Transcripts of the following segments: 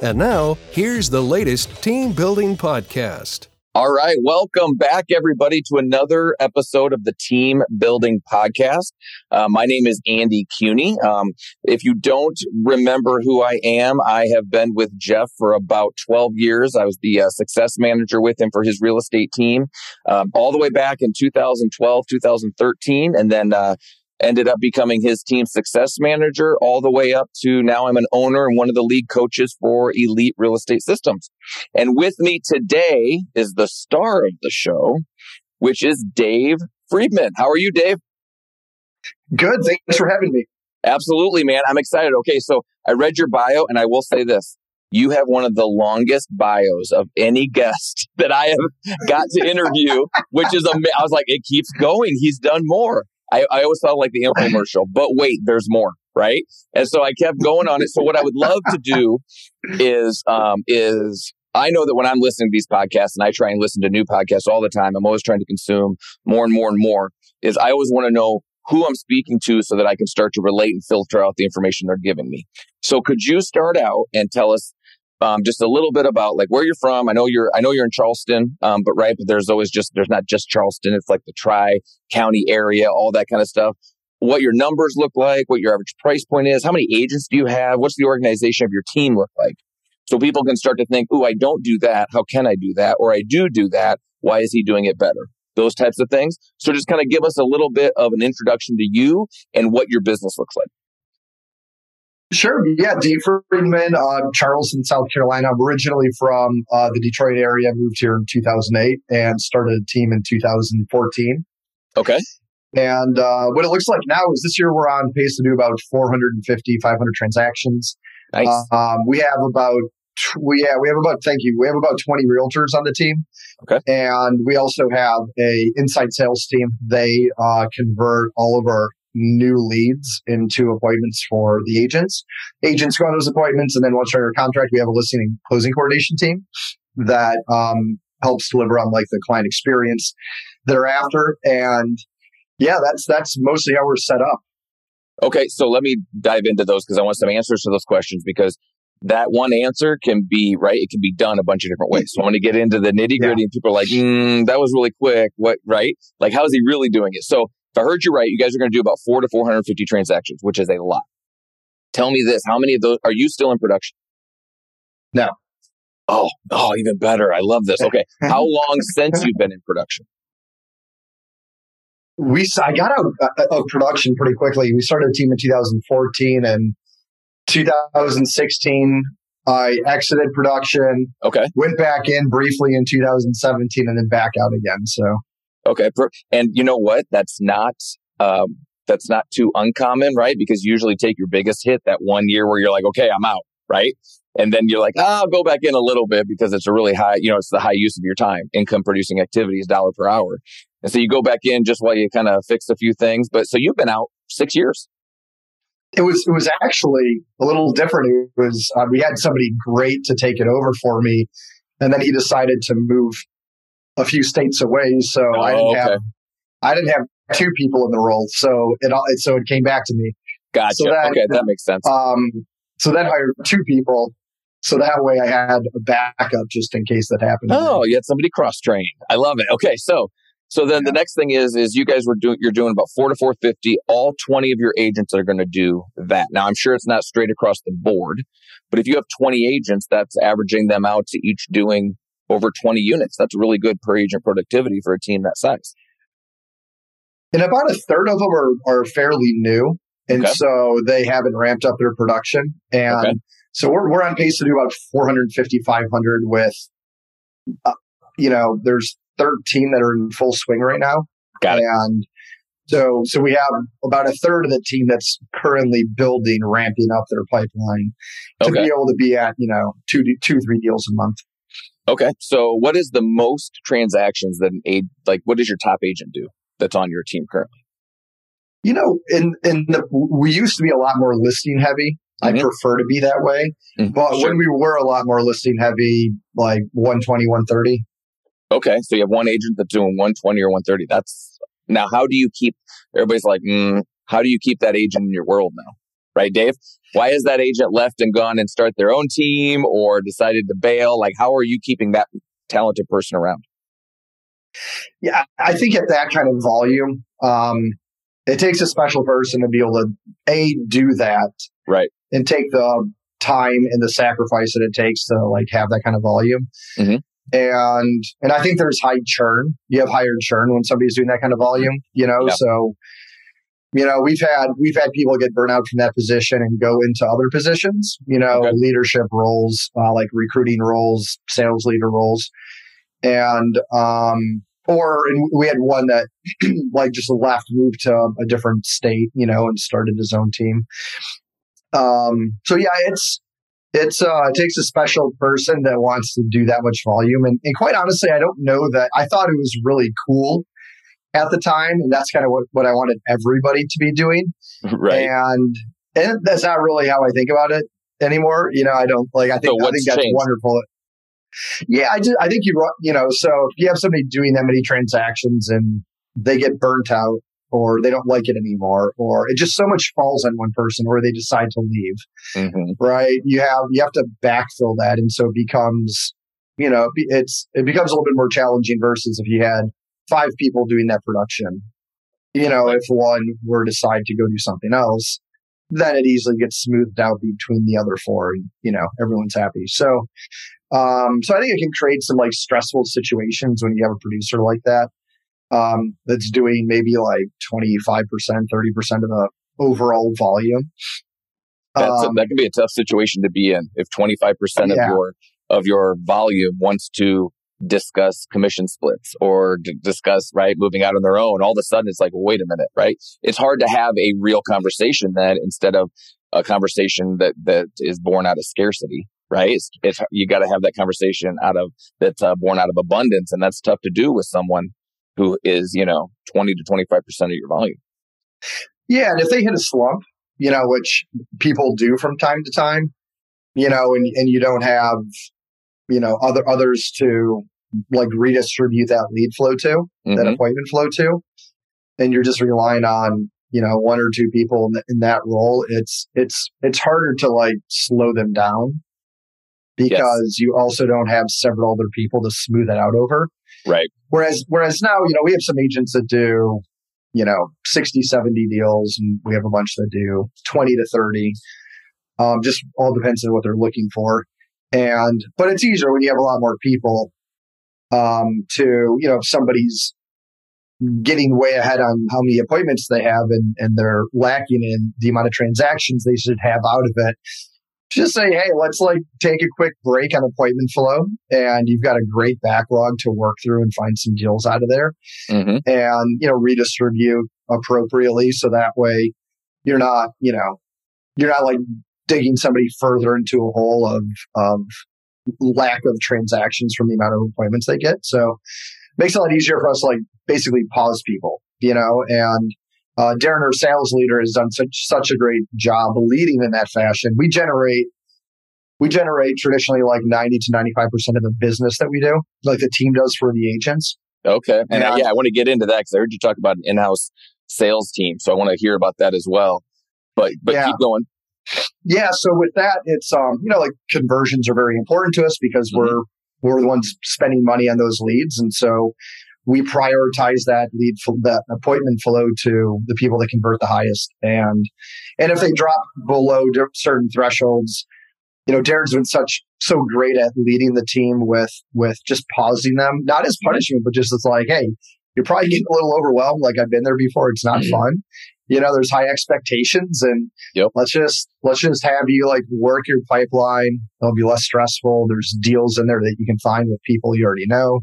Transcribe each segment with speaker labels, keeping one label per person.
Speaker 1: And now, here's the latest team building podcast.
Speaker 2: All right. Welcome back, everybody, to another episode of the Team Building Podcast. Uh, my name is Andy Cuny. Um, if you don't remember who I am, I have been with Jeff for about 12 years. I was the uh, success manager with him for his real estate team um, all the way back in 2012, 2013. And then uh, ended up becoming his team success manager all the way up to now I'm an owner and one of the lead coaches for Elite Real Estate Systems. And with me today is the star of the show, which is Dave Friedman. How are you, Dave?
Speaker 3: Good. Thanks for having me.
Speaker 2: Absolutely, man. I'm excited. Okay, so I read your bio and I will say this. You have one of the longest bios of any guest that I have got to interview, which is amazing. I was like, it keeps going. He's done more. I, I always felt like the infomercial, but wait, there's more, right? And so I kept going on it. So what I would love to do is, um, is I know that when I'm listening to these podcasts and I try and listen to new podcasts all the time, I'm always trying to consume more and more and more is I always want to know who I'm speaking to so that I can start to relate and filter out the information they're giving me. So could you start out and tell us um, just a little bit about like where you're from. I know you're I know you're in Charleston, um, but right, but there's always just there's not just Charleston. It's like the tri county area, all that kind of stuff. What your numbers look like, what your average price point is, how many agents do you have, what's the organization of your team look like, so people can start to think, "Oh, I don't do that. How can I do that?" Or I do do that. Why is he doing it better? Those types of things. So just kind of give us a little bit of an introduction to you and what your business looks like.
Speaker 3: Sure. Yeah. Dave Friedman, uh, Charleston, South Carolina. I'm originally from uh, the Detroit area. Moved here in 2008 and started a team in 2014.
Speaker 2: Okay.
Speaker 3: And uh, what it looks like now is this year we're on pace to do about 450, 500 transactions.
Speaker 2: Nice.
Speaker 3: Um, we have about we yeah we have about thank you we have about 20 realtors on the team.
Speaker 2: Okay.
Speaker 3: And we also have a inside sales team. They uh, convert all of our new leads into appointments for the agents. Agents go on those appointments, and then once they're under contract, we have a listing and closing coordination team that um, helps deliver on like the client experience thereafter. And yeah, that's that's mostly how we're set up.
Speaker 2: Okay, so let me dive into those because I want some answers to those questions because that one answer can be right. It can be done a bunch of different ways. So I want to get into the nitty gritty, yeah. and people are like, mm, "That was really quick." What right? Like, how is he really doing it? So if I heard you right, you guys are going to do about four to 450 transactions, which is a lot. Tell me this. How many of those are you still in production?
Speaker 3: No.
Speaker 2: Oh, oh, even better. I love this. Okay. How long since you've been in production?
Speaker 3: We, I got out uh, of production pretty quickly. We started a team in 2014 and 2016. I exited production.
Speaker 2: Okay.
Speaker 3: Went back in briefly in 2017 and then back out again. So
Speaker 2: Okay. And you know what? That's not, um, that's not too uncommon, right? Because you usually take your biggest hit that one year where you're like, okay, I'm out, right? And then you're like, oh, I'll go back in a little bit because it's a really high, you know, it's the high use of your time. Income producing activities, dollar per hour. And so you go back in just while you kind of fix a few things. But so you've been out six years.
Speaker 3: It was it was actually a little different. It was uh, we had somebody great to take it over for me, and then he decided to move a few states away, so oh, I didn't okay. have I didn't have two people in the role, so it all so it came back to me.
Speaker 2: Gotcha. So that, okay, that makes sense.
Speaker 3: Um, so then hired two people, so that way I had a backup just in case that happened.
Speaker 2: Oh, you had somebody cross trained. I love it. Okay, so so then yeah. the next thing is is you guys were doing you're doing about four to four fifty. All twenty of your agents are going to do that. Now I'm sure it's not straight across the board, but if you have twenty agents, that's averaging them out to each doing over 20 units. That's really good per agent productivity for a team that size.
Speaker 3: And about a third of them are, are fairly new. And okay. so they haven't ramped up their production. And okay. so we're, we're on pace to do about 450, 500 with, uh, you know, there's 13 that are in full swing right now.
Speaker 2: Got
Speaker 3: it. And So, so we have about a third of the team that's currently building, ramping up their pipeline to
Speaker 2: Okay.
Speaker 3: be able to be at, you know, two, two, three deals a month.
Speaker 2: Okay. So what is the most transactions that an aid like what does your top agent do that's on your team currently?
Speaker 3: You know, in, in the, we used to be a lot more listing heavy. I
Speaker 2: Mhm.
Speaker 3: prefer to be that way.
Speaker 2: Mhm.
Speaker 3: But
Speaker 2: Sure.
Speaker 3: when we were a lot more listing heavy, like 120, 130,
Speaker 2: Okay. So you have one agent that's doing 120 or 130. That's now how do you keep everybody's like, mm, how do you keep that agent in your world now? Right, Dave? Why has that agent left and gone and start their own team or decided to bail? Like how are you keeping that talented person around?
Speaker 3: Yeah, I think at that kind of volume, um, it takes a special person to be able to a do that,
Speaker 2: Right.
Speaker 3: and take the time and the sacrifice that it takes to like have that kind of volume.
Speaker 2: Mhm.
Speaker 3: And and I think there's high churn. You have higher churn when somebody's doing that kind of volume. You know, so you know we've had we've had people get burnt out from that position and go into other positions. You know,
Speaker 2: Okay.
Speaker 3: leadership roles, uh, like recruiting roles, sales leader roles, and um, or and we had one that like just left, moved to a different state, you know, and started his own team. Um, so yeah, it's it's uh, it takes a special person that wants to do that much volume, and, and quite honestly, I don't know that I thought it was really cool at the time, and that's kind of what what I wanted everybody to be doing,
Speaker 2: right.
Speaker 3: and and that's not really how I think about it anymore. You know, I don't like. I
Speaker 2: So
Speaker 3: think I think that's
Speaker 2: changed?
Speaker 3: wonderful. Yeah, I just I think you you know so if you have somebody doing that many transactions and they get burnt out or they don't like it anymore or it just so much falls on one person or they decide to leave
Speaker 2: Mhm.
Speaker 3: right you have you have to backfill that and so it becomes you know it's it becomes a little bit more challenging versus if you had five people doing that production. You know if one were to decide to go do something else then it easily gets smoothed out between the other four and you know everyone's happy. So um so i think it can create some like stressful situations when you have a producer like that um that's doing maybe like 25% 30% of the overall volume.
Speaker 2: That's a,
Speaker 3: Um,
Speaker 2: that can be a tough situation to be in if 25% of
Speaker 3: Yeah.
Speaker 2: your of your volume wants to discuss commission splits or d- discuss right moving out on their own all of a sudden it's like well, wait a minute right? It's hard to have a real conversation then instead of a conversation that that is born out of scarcity right? It's, it's you got to have that conversation out of that's uh, born out of abundance and that's tough to do with someone who is you know 20 to 25% of your volume.
Speaker 3: Yeah, and if they hit a slump, you know, which people do from time to time, you know, and, and you don't have, you know, other others to like redistribute that lead flow to, that
Speaker 2: Mhm.
Speaker 3: appointment flow to, and you're just relying on, you know, one or two people in, in that role, it's it's it's harder to like slow them down because you also don't have several other people to smooth it out over.
Speaker 2: right
Speaker 3: Whereas, whereas now, you know, we have some agents that do, you know, 60, 70 deals and we have a bunch that do 20 to 30. Um, just all depends on what they're looking for. And, but it's easier when you have a lot more people, um, to, you know, if somebody's getting way ahead on how many appointments they have and, and they're lacking in the amount of transactions they should have out of it. Just say, hey, let's like take a quick break on appointment flow, and you've got a great backlog to work through and find some deals out of there,
Speaker 2: hmm
Speaker 3: and you know redistribute appropriately so that way you're not, you know, you're not like digging somebody further into a hole of of lack of transactions from the amount of appointments they get. So makes it a lot easier for us to like basically pause people, you know, and uh, Darren, our sales leader, has done such such a great job leading in that fashion. We generate we generate traditionally like ninety to ninety five percent of the business that we do, like the team does for the agents.
Speaker 2: Okay. And
Speaker 3: Yeah.
Speaker 2: I, yeah, I want to get into that because I heard you talk about an in-house sales team, so I want to hear about that as well. But but
Speaker 3: Yeah.
Speaker 2: keep going.
Speaker 3: Yeah, so with that, it's um, you know, like conversions are very important to us because
Speaker 2: Mhm.
Speaker 3: we're we're the ones spending money on those leads, and so we prioritize that lead that appointment flow to the people that convert the highest, and and if they drop below certain thresholds, you know, Darren's been such so great at leading the team with with just pausing them, not as punishment, but just as like, hey, you're probably getting a little overwhelmed. Like I've been there before; it's not
Speaker 2: Mhm.
Speaker 3: fun. You know, there's high expectations, and
Speaker 2: Yep.
Speaker 3: let's just let's just have you like work your pipeline. It'll be less stressful. There's deals in there that you can find with people you already know,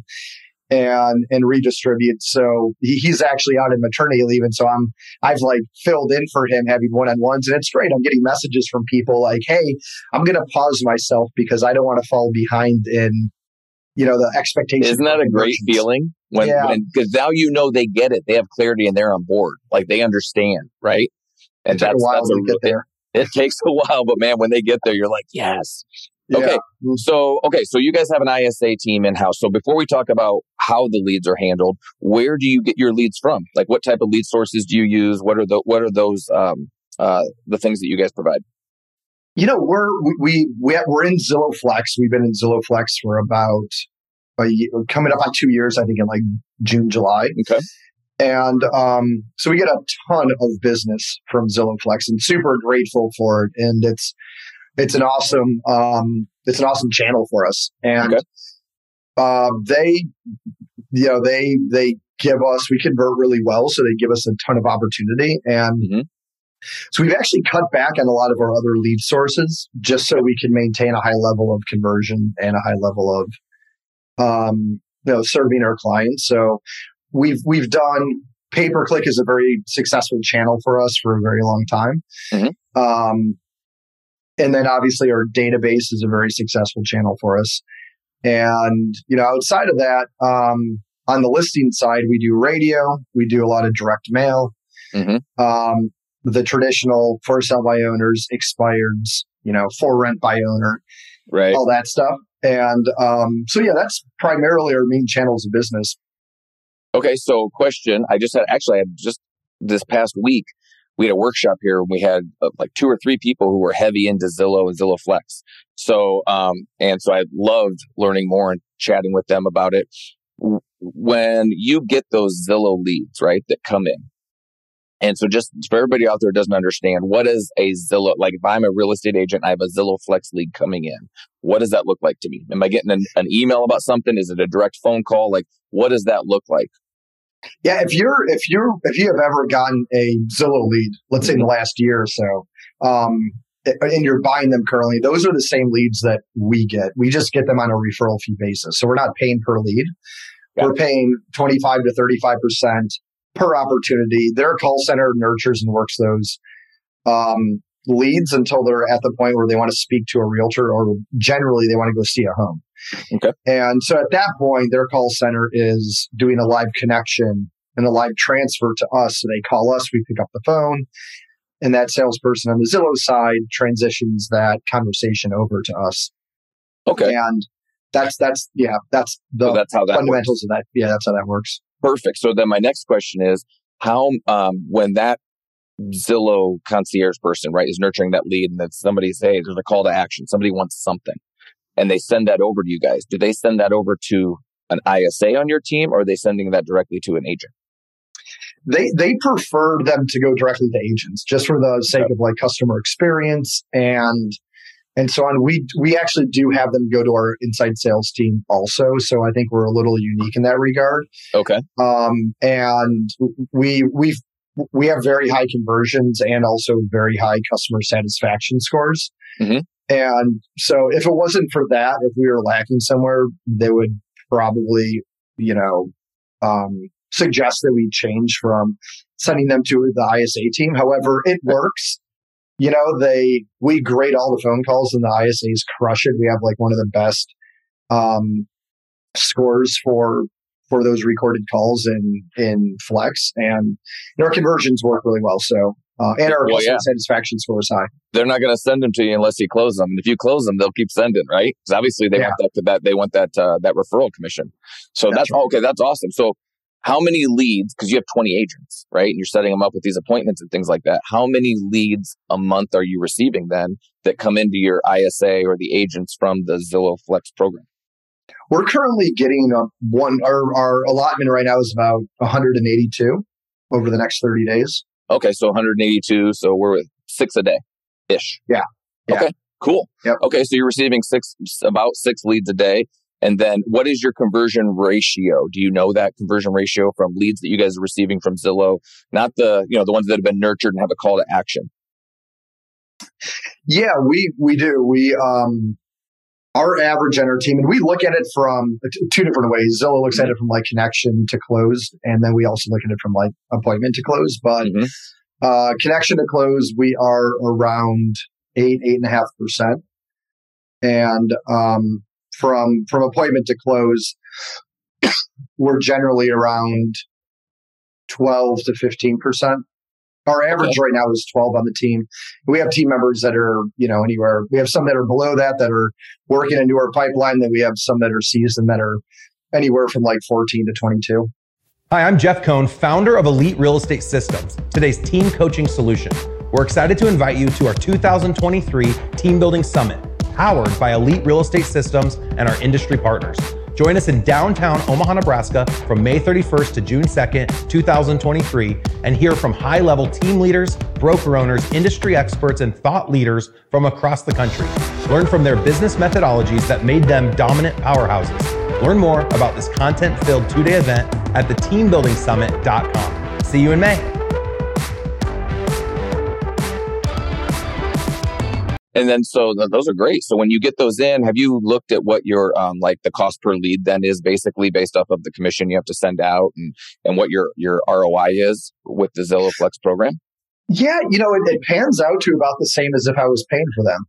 Speaker 3: and and redistribute. So he, he's actually out in maternity leave, and so I'm I've like filled in for him having one on ones, and it's great. I'm getting messages from people like, "Hey, I'm going to pause myself because I don't want to fall behind in." You know the expectations.
Speaker 2: Isn't that a great feeling when because yeah. now you know they get it, they have clarity, and they're on board, like they understand, right?
Speaker 3: And it that's, a while that's a, to get there.
Speaker 2: It, it takes a while, but man, when they get there, you're like, yes, yeah. Okay. So, okay. So you guys have an ISA team in house. So before we talk about how the leads are handled, where do you get your leads from? Like what type of lead sources do you use? What are the, what are those, um, uh, the things that you guys provide?
Speaker 3: You know, we're, we, we, we're in Zillow Flex. We've been in Zillow Flex for about a year, coming up on two years, I think in like June, July.
Speaker 2: Okay.
Speaker 3: And um, so we get a ton of business from Zillow Flex and super grateful for it. And it's, it's an awesome um, it's an awesome channel for us, and okay. uh, they you know they they give us we convert really well, so they give us a ton of opportunity, and mm-hmm. So we've actually cut back on a lot of our other lead sources just so we can maintain a high level of conversion and a high level of um, you know serving our clients. So we've we've done pay per click is a very successful channel for us for a very long time. Mm-hmm. Um, and then obviously our database is a very successful channel for us. And, you know, outside of that, um, on the listing side, we do radio, we do a lot of direct mail, mm-hmm. um, the traditional for sale by owners, expireds, you know, for rent by owner,
Speaker 2: right?
Speaker 3: All that stuff. And um, so, yeah, that's primarily our main channels of business.
Speaker 2: Okay, so question: I just had actually I had just this past week we had a workshop here and we had uh, like two or three people who were heavy into Zillow and Zillow Flex. So, um, and so I loved learning more and chatting with them about it. When you get those Zillow leads, right, that come in. And so just for everybody out there doesn't understand, what is a Zillow, like if I'm a real estate agent, I have a Zillow Flex lead coming in. What does that look like to me? Am I getting an, an email about something? Is it a direct phone call? Like, what does that look like?
Speaker 3: Yeah, if you're if you're if you have ever gotten a Zillow lead, let's say in the last year or so, um, and you're buying them currently, those are the same leads that we get. We just get them on a referral fee basis, so we're not paying per lead. We're paying twenty five to thirty five percent per opportunity. Their call center nurtures and works those um, leads until they're at the point where they want to speak to a realtor, or generally they want to go see a home.
Speaker 2: Okay.
Speaker 3: And so at that point, their call center is doing a live connection and a live transfer to us. So they call us, we pick up the phone, and that salesperson on the Zillow side transitions that conversation over to us.
Speaker 2: Okay.
Speaker 3: And that's that's yeah, that's the
Speaker 2: so that's how that
Speaker 3: fundamentals works. of that. Yeah, that's how that works.
Speaker 2: Perfect. So then my next question is how um, when that Zillow concierge person, right, is nurturing that lead and that somebody say there's a call to action, somebody wants something and they send that over to you guys. Do they send that over to an ISA on your team or are they sending that directly to an agent?
Speaker 3: They they prefer them to go directly to agents just for the sake of like customer experience and and so on. We we actually do have them go to our inside sales team also. So I think we're a little unique in that regard.
Speaker 2: Okay.
Speaker 3: Um, and we we we have very high conversions and also very high customer satisfaction scores. Mm-hmm. And so if it wasn't for that, if we were lacking somewhere, they would probably, you know, um, suggest that we change from sending them to the ISA team. However, it works. You know, they, we grade all the phone calls and the ISAs crush it. We have like one of the best, um, scores for, for those recorded calls in, in Flex and our conversions work really well. So uh, and our well, customer yeah. satisfaction score is high.
Speaker 2: They're not going to send them to you unless you close them. And if you close them, they'll keep sending, right? Because obviously they yeah. want that, that they want that uh, that referral commission. So that's, that's right. okay. That's awesome. So how many leads? Because you have twenty agents, right? And you're setting them up with these appointments and things like that. How many leads a month are you receiving then that come into your ISA or the agents from the Zillow Flex program?
Speaker 3: We're currently getting a one. Our our allotment right now is about 182 over the next 30 days.
Speaker 2: Okay, so 182. So we're with six a day ish.
Speaker 3: Yeah.
Speaker 2: yeah. Okay, cool.
Speaker 3: Yep.
Speaker 2: Okay, so you're receiving six, about six leads a day. And then what is your conversion ratio? Do you know that conversion ratio from leads that you guys are receiving from Zillow? Not the, you know, the ones that have been nurtured and have a call to action.
Speaker 3: Yeah, we, we do. We, um, our average on our team, and we look at it from two different ways. Zillow looks at it from like connection to close, and then we also look at it from like appointment to close. But mm-hmm. uh, connection to close, we are around eight, eight and a half percent, and um, from from appointment to close, we're generally around twelve to fifteen percent. Our average okay. right now is 12 on the team. We have team members that are, you know, anywhere. We have some that are below that that are working into our pipeline. Then we have some that are seasoned that are anywhere from like 14 to 22.
Speaker 4: Hi, I'm Jeff Cohn, founder of Elite Real Estate Systems, today's team coaching solution. We're excited to invite you to our 2023 Team Building Summit, powered by Elite Real Estate Systems and our industry partners. Join us in downtown Omaha, Nebraska from May 31st to June 2nd, 2023, and hear from high level team leaders, broker owners, industry experts, and thought leaders from across the country. Learn from their business methodologies that made them dominant powerhouses. Learn more about this content filled two day event at theteambuildingsummit.com. See you in May.
Speaker 2: And then so those are great. So when you get those in, have you looked at what your um, like the cost per lead then is basically based off of the commission you have to send out and and what your your ROI is with the Zillow Flex program?
Speaker 3: Yeah, you know, it, it pans out to about the same as if I was paying for them.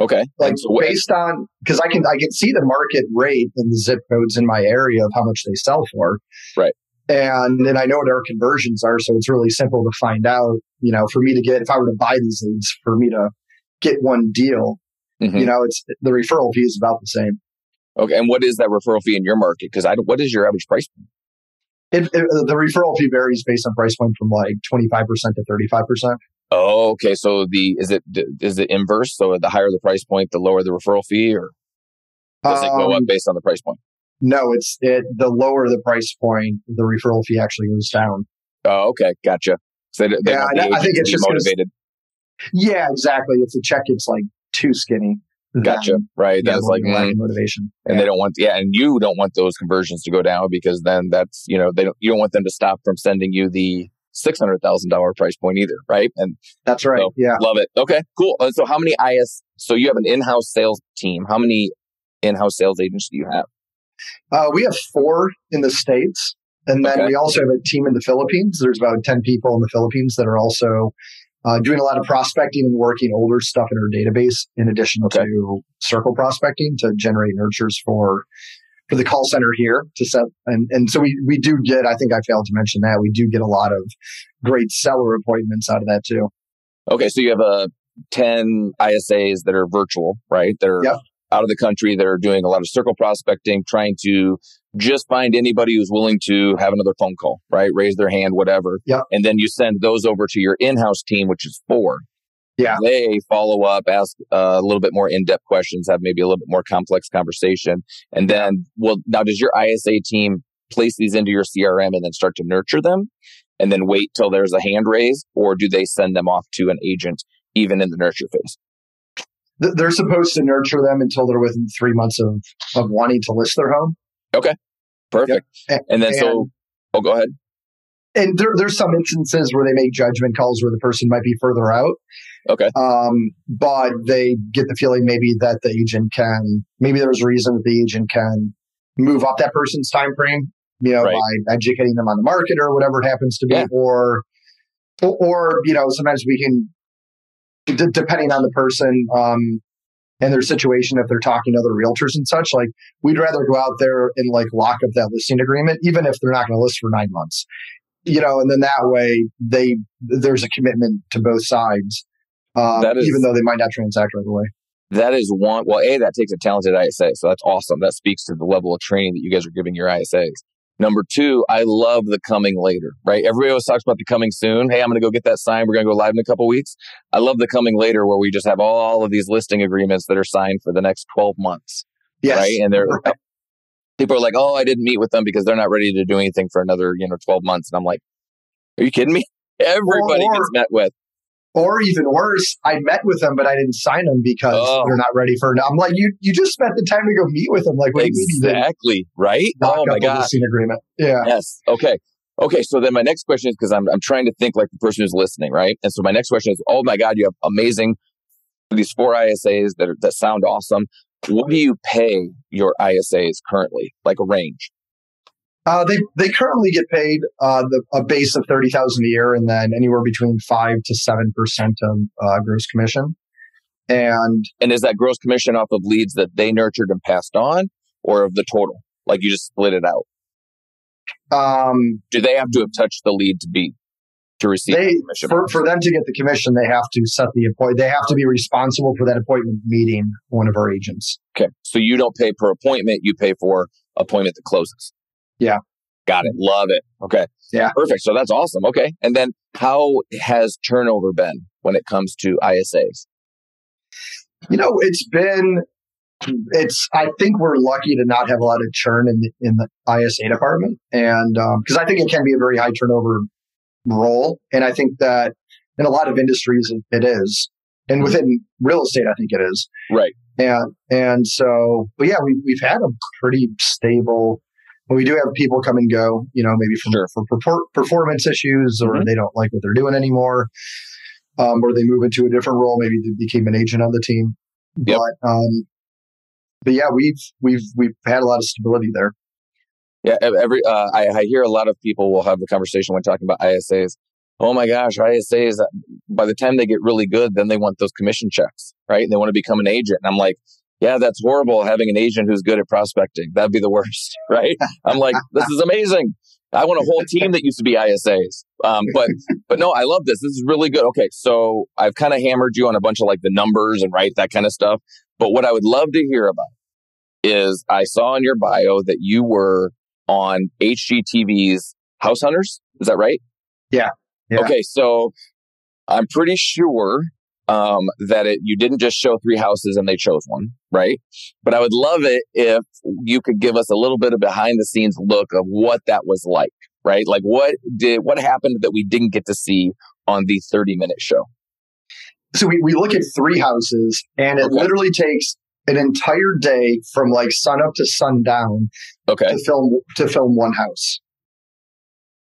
Speaker 2: Okay.
Speaker 3: Like so based on because I can I can see the market rate in the zip codes in my area of how much they sell for.
Speaker 2: Right.
Speaker 3: And then I know what our conversions are, so it's really simple to find out. You know, for me to get if I were to buy these leads, for me to get one deal, mm-hmm. you know, it's the referral fee is about the same.
Speaker 2: Okay, and what is that referral fee in your market? Because I what is your average price point?
Speaker 3: It, it, the referral fee varies based on price point from like twenty five percent to thirty five percent.
Speaker 2: Oh, okay. So the is it is it inverse? So the higher the price point, the lower the referral fee, or does um, it go up um, based on the price point?
Speaker 3: No, it's it. The lower the price point, the referral fee actually goes down.
Speaker 2: Oh, okay, gotcha. So they, they
Speaker 3: yeah, I think it's just motivated. Gonna, yeah, exactly. If the check gets like too skinny,
Speaker 2: gotcha. Right, that's like
Speaker 3: mm, motivation,
Speaker 2: and yeah. they don't want. Yeah, and you don't want those conversions to go down because then that's you know they don't. You don't want them to stop from sending you the six hundred thousand dollar price point either, right? And
Speaker 3: that's right. So, yeah,
Speaker 2: love it. Okay, cool. Uh, so how many IS? So you have an in-house sales team. How many in-house sales agents do you have?
Speaker 3: Uh, we have four in the States. And then okay. we also have a team in the Philippines. There's about 10 people in the Philippines that are also uh, doing a lot of prospecting and working older stuff in our database, in addition okay. to circle prospecting to generate nurtures for for the call center here to set and, and so we, we do get i think i failed to mention that we do get a lot of great seller appointments out of that too
Speaker 2: okay so you have a uh, 10 isas that are virtual right that are yep out of the country that are doing a lot of circle prospecting, trying to just find anybody who's willing to have another phone call, right? Raise their hand, whatever.
Speaker 3: Yeah.
Speaker 2: And then you send those over to your in-house team, which is four.
Speaker 3: Yeah.
Speaker 2: They follow up, ask uh, a little bit more in-depth questions, have maybe a little bit more complex conversation. And then, well, now does your ISA team place these into your CRM and then start to nurture them and then wait till there's a hand raised or do they send them off to an agent even in the nurture phase?
Speaker 3: They're supposed to nurture them until they're within three months of, of wanting to list their home.
Speaker 2: Okay. Perfect. Yep. And, and, then and, so, oh, go ahead.
Speaker 3: And there, there's some instances where they make judgment calls where the person might be further out.
Speaker 2: Okay.
Speaker 3: Um, but they get the feeling maybe that the agent can, maybe there's a reason that the agent can move up that person's time frame, you know, right. by educating them on the market or whatever it happens to be, yeah. or, or, you know, sometimes we can d- depending on the person um, and their situation, if they're talking to other realtors and such, like we'd rather go out there and like lock up that listing agreement, even if they're not going to list for nine months, you know, and then that way they there's a commitment to both sides, um, is, even though they might not transact right away.
Speaker 2: That is one. Well, a that takes a talented ISA, so that's awesome. That speaks to the level of training that you guys are giving your ISAs. Number two, I love the coming later, right? Everybody always talks about the coming soon. Hey, I'm going to go get that signed. We're going to go live in a couple weeks. I love the coming later where we just have all of these listing agreements that are signed for the next 12 months.
Speaker 3: Yes.
Speaker 2: Right. And they're, people are like, oh, I didn't meet with them because they're not ready to do anything for another, you know, 12 months. And I'm like, are you kidding me? Everybody or, or, gets met with.
Speaker 3: Or even worse, I met with them, but I didn't sign them because oh. they're not ready for it. I'm like, you you just spent the time to go meet with them. Like, what
Speaker 2: exactly, right?
Speaker 3: Oh my god, agreement. Yeah.
Speaker 2: Yes. Okay. Okay. So then my next question is because I'm I'm trying to think like the person who's listening, right? And so my next question is, oh my god, you have amazing these four ISAs that are, that sound awesome. What do you pay your ISAs currently? Like a range?
Speaker 3: Uh, they they currently get paid uh, the, a base of thirty thousand a year, and then anywhere between five to seven percent of uh, gross commission. And
Speaker 2: and is that gross commission off of leads that they nurtured and passed on, or of the total? Like you just split it out.
Speaker 3: Um,
Speaker 2: do they have to have touched the lead to be to receive
Speaker 3: they,
Speaker 2: the commission?
Speaker 3: For, for them to get the commission, they have to set the appointment. They have to be responsible for that appointment meeting one of our agents.
Speaker 2: Okay, so you don't pay per appointment; you pay for appointment that closes.
Speaker 3: Yeah,
Speaker 2: got it. Love it. Okay,
Speaker 3: yeah,
Speaker 2: perfect. So that's awesome. Okay, and then how has turnover been when it comes to ISAs?
Speaker 3: You know, it's been it's I think we're lucky to not have a lot of churn in the, in the ISA department, and because um, I think it can be a very high turnover role, and I think that in a lot of industries it is, and within real estate, I think it is
Speaker 2: right.
Speaker 3: And and so, but yeah, we we've had a pretty stable. Well, we do have people come and go, you know, maybe from,
Speaker 2: sure.
Speaker 3: for performance issues, or mm-hmm. they don't like what they're doing anymore, um, or they move into a different role. Maybe they became an agent on the team.
Speaker 2: Yep.
Speaker 3: But um, but yeah, we've we've we've had a lot of stability there.
Speaker 2: Yeah, every uh, I, I hear a lot of people will have the conversation when talking about ISAs. Oh my gosh, ISAs! Uh, by the time they get really good, then they want those commission checks, right? And they want to become an agent. And I'm like, yeah, that's horrible. Having an agent who's good at prospecting, that'd be the worst, right? I'm like, this is amazing. I want a whole team that used to be ISAs. Um, but but no, I love this. This is really good. Okay, so I've kind of hammered you on a bunch of like the numbers and right that kind of stuff. But what I would love to hear about is I saw in your bio that you were on HGTV's House Hunters. Is that right?
Speaker 3: Yeah. yeah.
Speaker 2: Okay, so I'm pretty sure um, that it, you didn't just show three houses and they chose one, right? But I would love it if you could give us a little bit of behind the scenes look of what that was like, right? Like what did what happened that we didn't get to see on the 30 minute show?
Speaker 3: So we, we look at three houses and it okay. literally takes an entire day from like sun up to sundown
Speaker 2: okay.
Speaker 3: to film to film one house.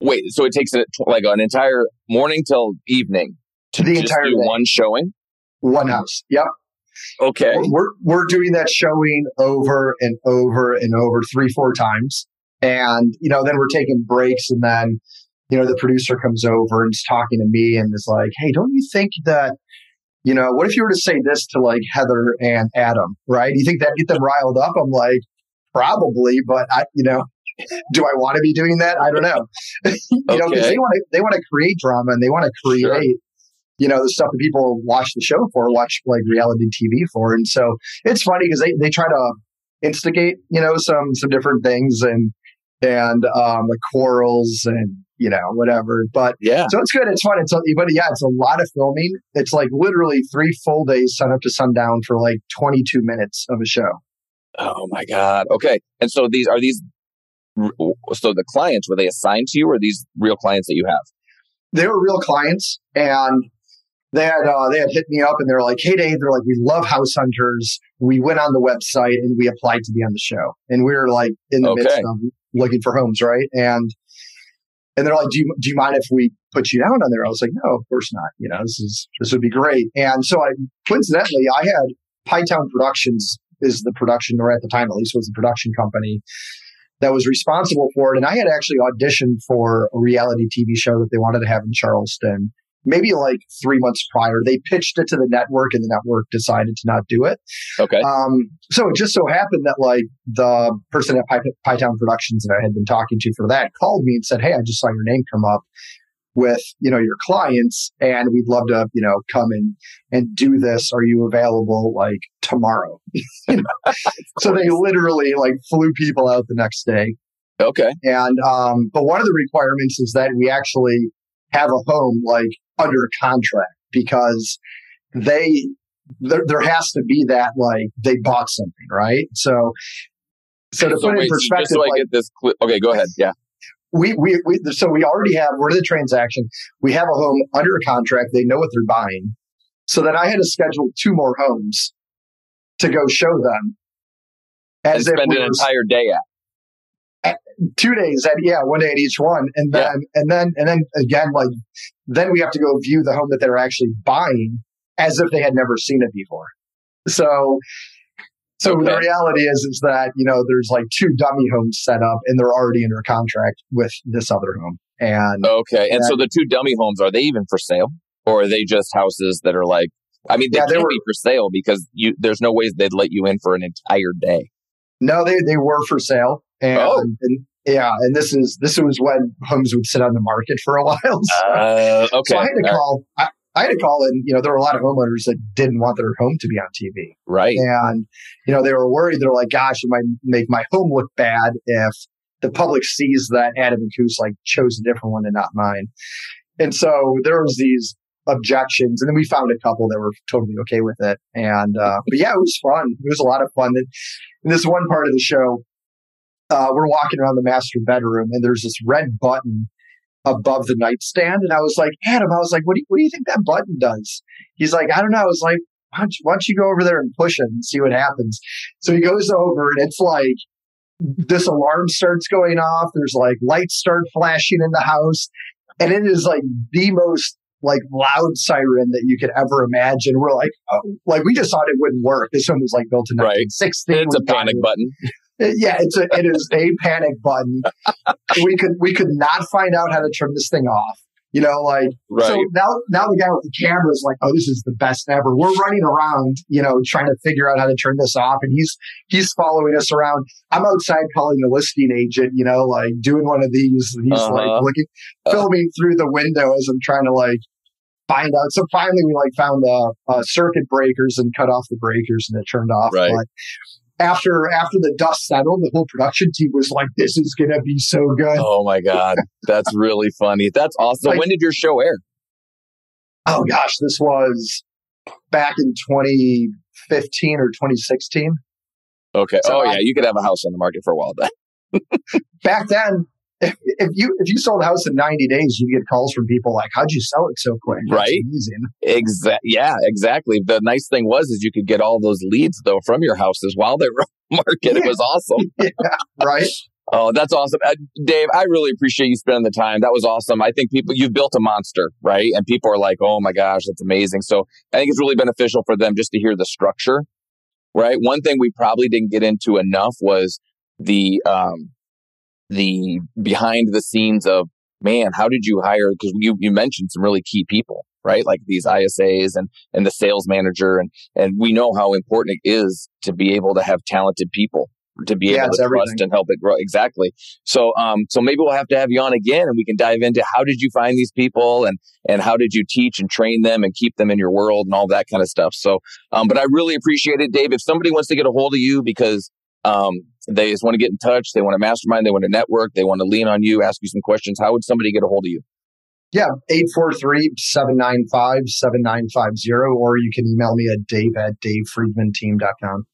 Speaker 2: Wait, so it takes it like an entire morning till evening to
Speaker 3: the entire do
Speaker 2: one showing?
Speaker 3: One house. Yep.
Speaker 2: Okay.
Speaker 3: We're we're doing that showing over and over and over three, four times. And, you know, then we're taking breaks and then, you know, the producer comes over and is talking to me and is like, Hey, don't you think that you know, what if you were to say this to like Heather and Adam, right? You think that'd get them riled up? I'm like, probably, but I, you know, do I want to be doing that? I don't know. you okay. know, because they want to they want to create drama and they want to create, sure. You know, the stuff that people watch the show for, watch like reality TV for. And so it's funny because they they try to instigate, you know, some some different things and and um like quarrels and you know, whatever. But
Speaker 2: yeah,
Speaker 3: so it's good. It's fun. It's a, but yeah, it's a lot of filming. It's like literally three full days, sun up to sundown, for like 22 minutes of a show.
Speaker 2: Oh my god. Okay, and so these are these. So the clients were they assigned to you, or these real clients that you have?
Speaker 3: They were real clients, and they had uh, they had hit me up, and they're like, "Hey, Dave, they're like, we love House Hunters. We went on the website and we applied to be on the show, and we were like in the okay. midst of looking for homes, right? And and they're like, do you, do you mind if we put you down on there? I was like, no, of course not. You know, this is, this would be great. And so I, coincidentally, I had Pie Town Productions is the production, or at the time at least was the production company that was responsible for it. And I had actually auditioned for a reality TV show that they wanted to have in Charleston maybe like three months prior. They pitched it to the network and the network decided to not do it.
Speaker 2: Okay.
Speaker 3: Um, so it just so happened that like the person at Py- Pie Town Productions that I had been talking to for that called me and said, Hey, I just saw your name come up with, you know, your clients and we'd love to, you know, come and, and do this. Are you available like tomorrow? you know? so they literally like flew people out the next day.
Speaker 2: Okay.
Speaker 3: And, um, but one of the requirements is that we actually have a home like under contract because they there, there has to be that like they bought something, right? So so to so put wait, in perspective,
Speaker 2: so I like, get this. Cl- okay, go ahead. Yeah.
Speaker 3: We, we, we, so we already have, we're in the transaction. We have a home under a contract. They know what they're buying. So then I had to schedule two more homes to go show them.
Speaker 2: As and spend an entire day at
Speaker 3: two days at yeah one day at each one and then yeah. and then and then again like then we have to go view the home that they're actually buying as if they had never seen it before. So, so
Speaker 2: Okay.
Speaker 3: the reality is, is that you know there's like two dummy homes set up, and they're already under contract with this other home. And
Speaker 2: Okay. And so the two dummy homes, are they even for sale? Or are they just houses that are like, I mean, they
Speaker 3: Yeah, they were-
Speaker 2: be for sale because you there's no ways they'd let you in for an entire day.
Speaker 3: no, they they were for sale. And,
Speaker 2: Oh.
Speaker 3: and yeah, and this is this was when homes would sit on the market for a while. So,
Speaker 2: Uh, okay.
Speaker 3: so I had to call. I, I had to call, and you know there were a lot of homeowners that didn't want their home to be on TV.
Speaker 2: Right.
Speaker 3: and you know they were worried they're like gosh it might make my home look bad if the public sees that adam and Coos like chose a different one and not mine and so there was these objections and then we found a couple that were totally okay with it and uh but yeah it was fun it was a lot of fun and in this one part of the show uh we're walking around the master bedroom and there's this red button above the nightstand and i was like adam i was like what do you, what do you think that button does he's like i don't know i was like why don't, you, why don't you go over there and push it and see what happens? So he goes over and it's like this alarm starts going off. There's like lights start flashing in the house. And it is like the most like loud siren that you could ever imagine. We're like, oh, like we just thought it wouldn't work. This one was like built in
Speaker 2: Right.
Speaker 3: 1960.
Speaker 2: It's a panic button.
Speaker 3: Uh, Yeah, it's a it is a panic button. we could we could not find out how to turn this thing off. You know, like
Speaker 2: Right.
Speaker 3: so now, now the guy with the camera is like, "Oh, this is the best ever." We're running around, you know, trying to figure out how to turn this off, and he's he's following us around. I'm outside calling the listing agent, you know, like doing one of these. and He's
Speaker 2: Uh-huh.
Speaker 3: like looking, filming through the window as I'm trying to like find out. So finally, we like found the uh, circuit breakers and cut off the breakers, and it turned off.
Speaker 2: Right.
Speaker 3: But after after the dust settled, the whole production team was like, "This is gonna be so good."
Speaker 2: Oh my God. That's really funny. That's awesome.
Speaker 3: Like-
Speaker 2: when did your show air?
Speaker 3: oh gosh, this was back in 2015 or 2016.
Speaker 2: Okay.
Speaker 3: So
Speaker 2: oh
Speaker 3: I-
Speaker 2: yeah, you could have a house on the market for a while then.
Speaker 3: Back then, if, if you if you sold a house in 90 days, you'd get calls from people like, "How'd you sell it so quick?" That's
Speaker 2: Right.
Speaker 3: amazing.
Speaker 2: Exact. Yeah, exactly. The nice thing was is you could get all those leads though from your houses while they were on the market. It was awesome.
Speaker 3: right?
Speaker 2: Oh, that's awesome. Uh, Dave, I really appreciate you spending the time. That was awesome. I think people, you've built a monster, right? And people are like, oh my gosh, that's amazing. So I think it's really beneficial for them just to hear the structure, right? One thing we probably didn't get into enough was the, um, the behind the scenes of, man, how did you hire? Because you, you mentioned some really key people, right? Like these ISAs and, and the sales manager. And, and we know how important it is to be able to have talented people to be
Speaker 3: Yeah,
Speaker 2: able to trust
Speaker 3: everything.
Speaker 2: and help it grow. Exactly. So, um, so maybe we'll have to have you on again and we can dive into how did you find these people and, and how did you teach and train them and keep them in your world and all that kind of stuff. So, um, but I really appreciate it, Dave. If somebody wants to get a hold of you because, um, they just want to get in touch, they want to mastermind, they want to network, they want to lean on you, ask you some questions, how would somebody get a hold of you?
Speaker 3: Yeah, 843-795-7950, or you can email me at dave at davefriedmanteam.com.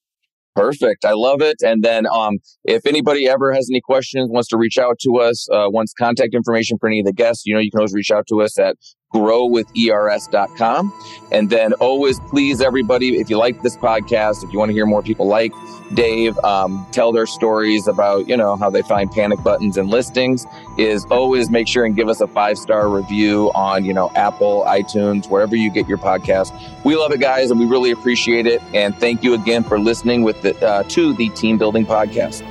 Speaker 2: Perfect. I love it. And then, um, if anybody ever has any questions, wants to reach out to us, uh, wants contact information for any of the guests, you know, you can always reach out to us at growwithers.com. And then always please everybody, if you like this podcast, if you want to hear more people like Dave, um, tell their stories about, you know, how they find panic buttons and listings is always make sure and give us a five star review on, you know, Apple, iTunes, wherever you get your podcast. We love it, guys, and we really appreciate it. And thank you again for listening with the, uh, to the Team Building Podcast.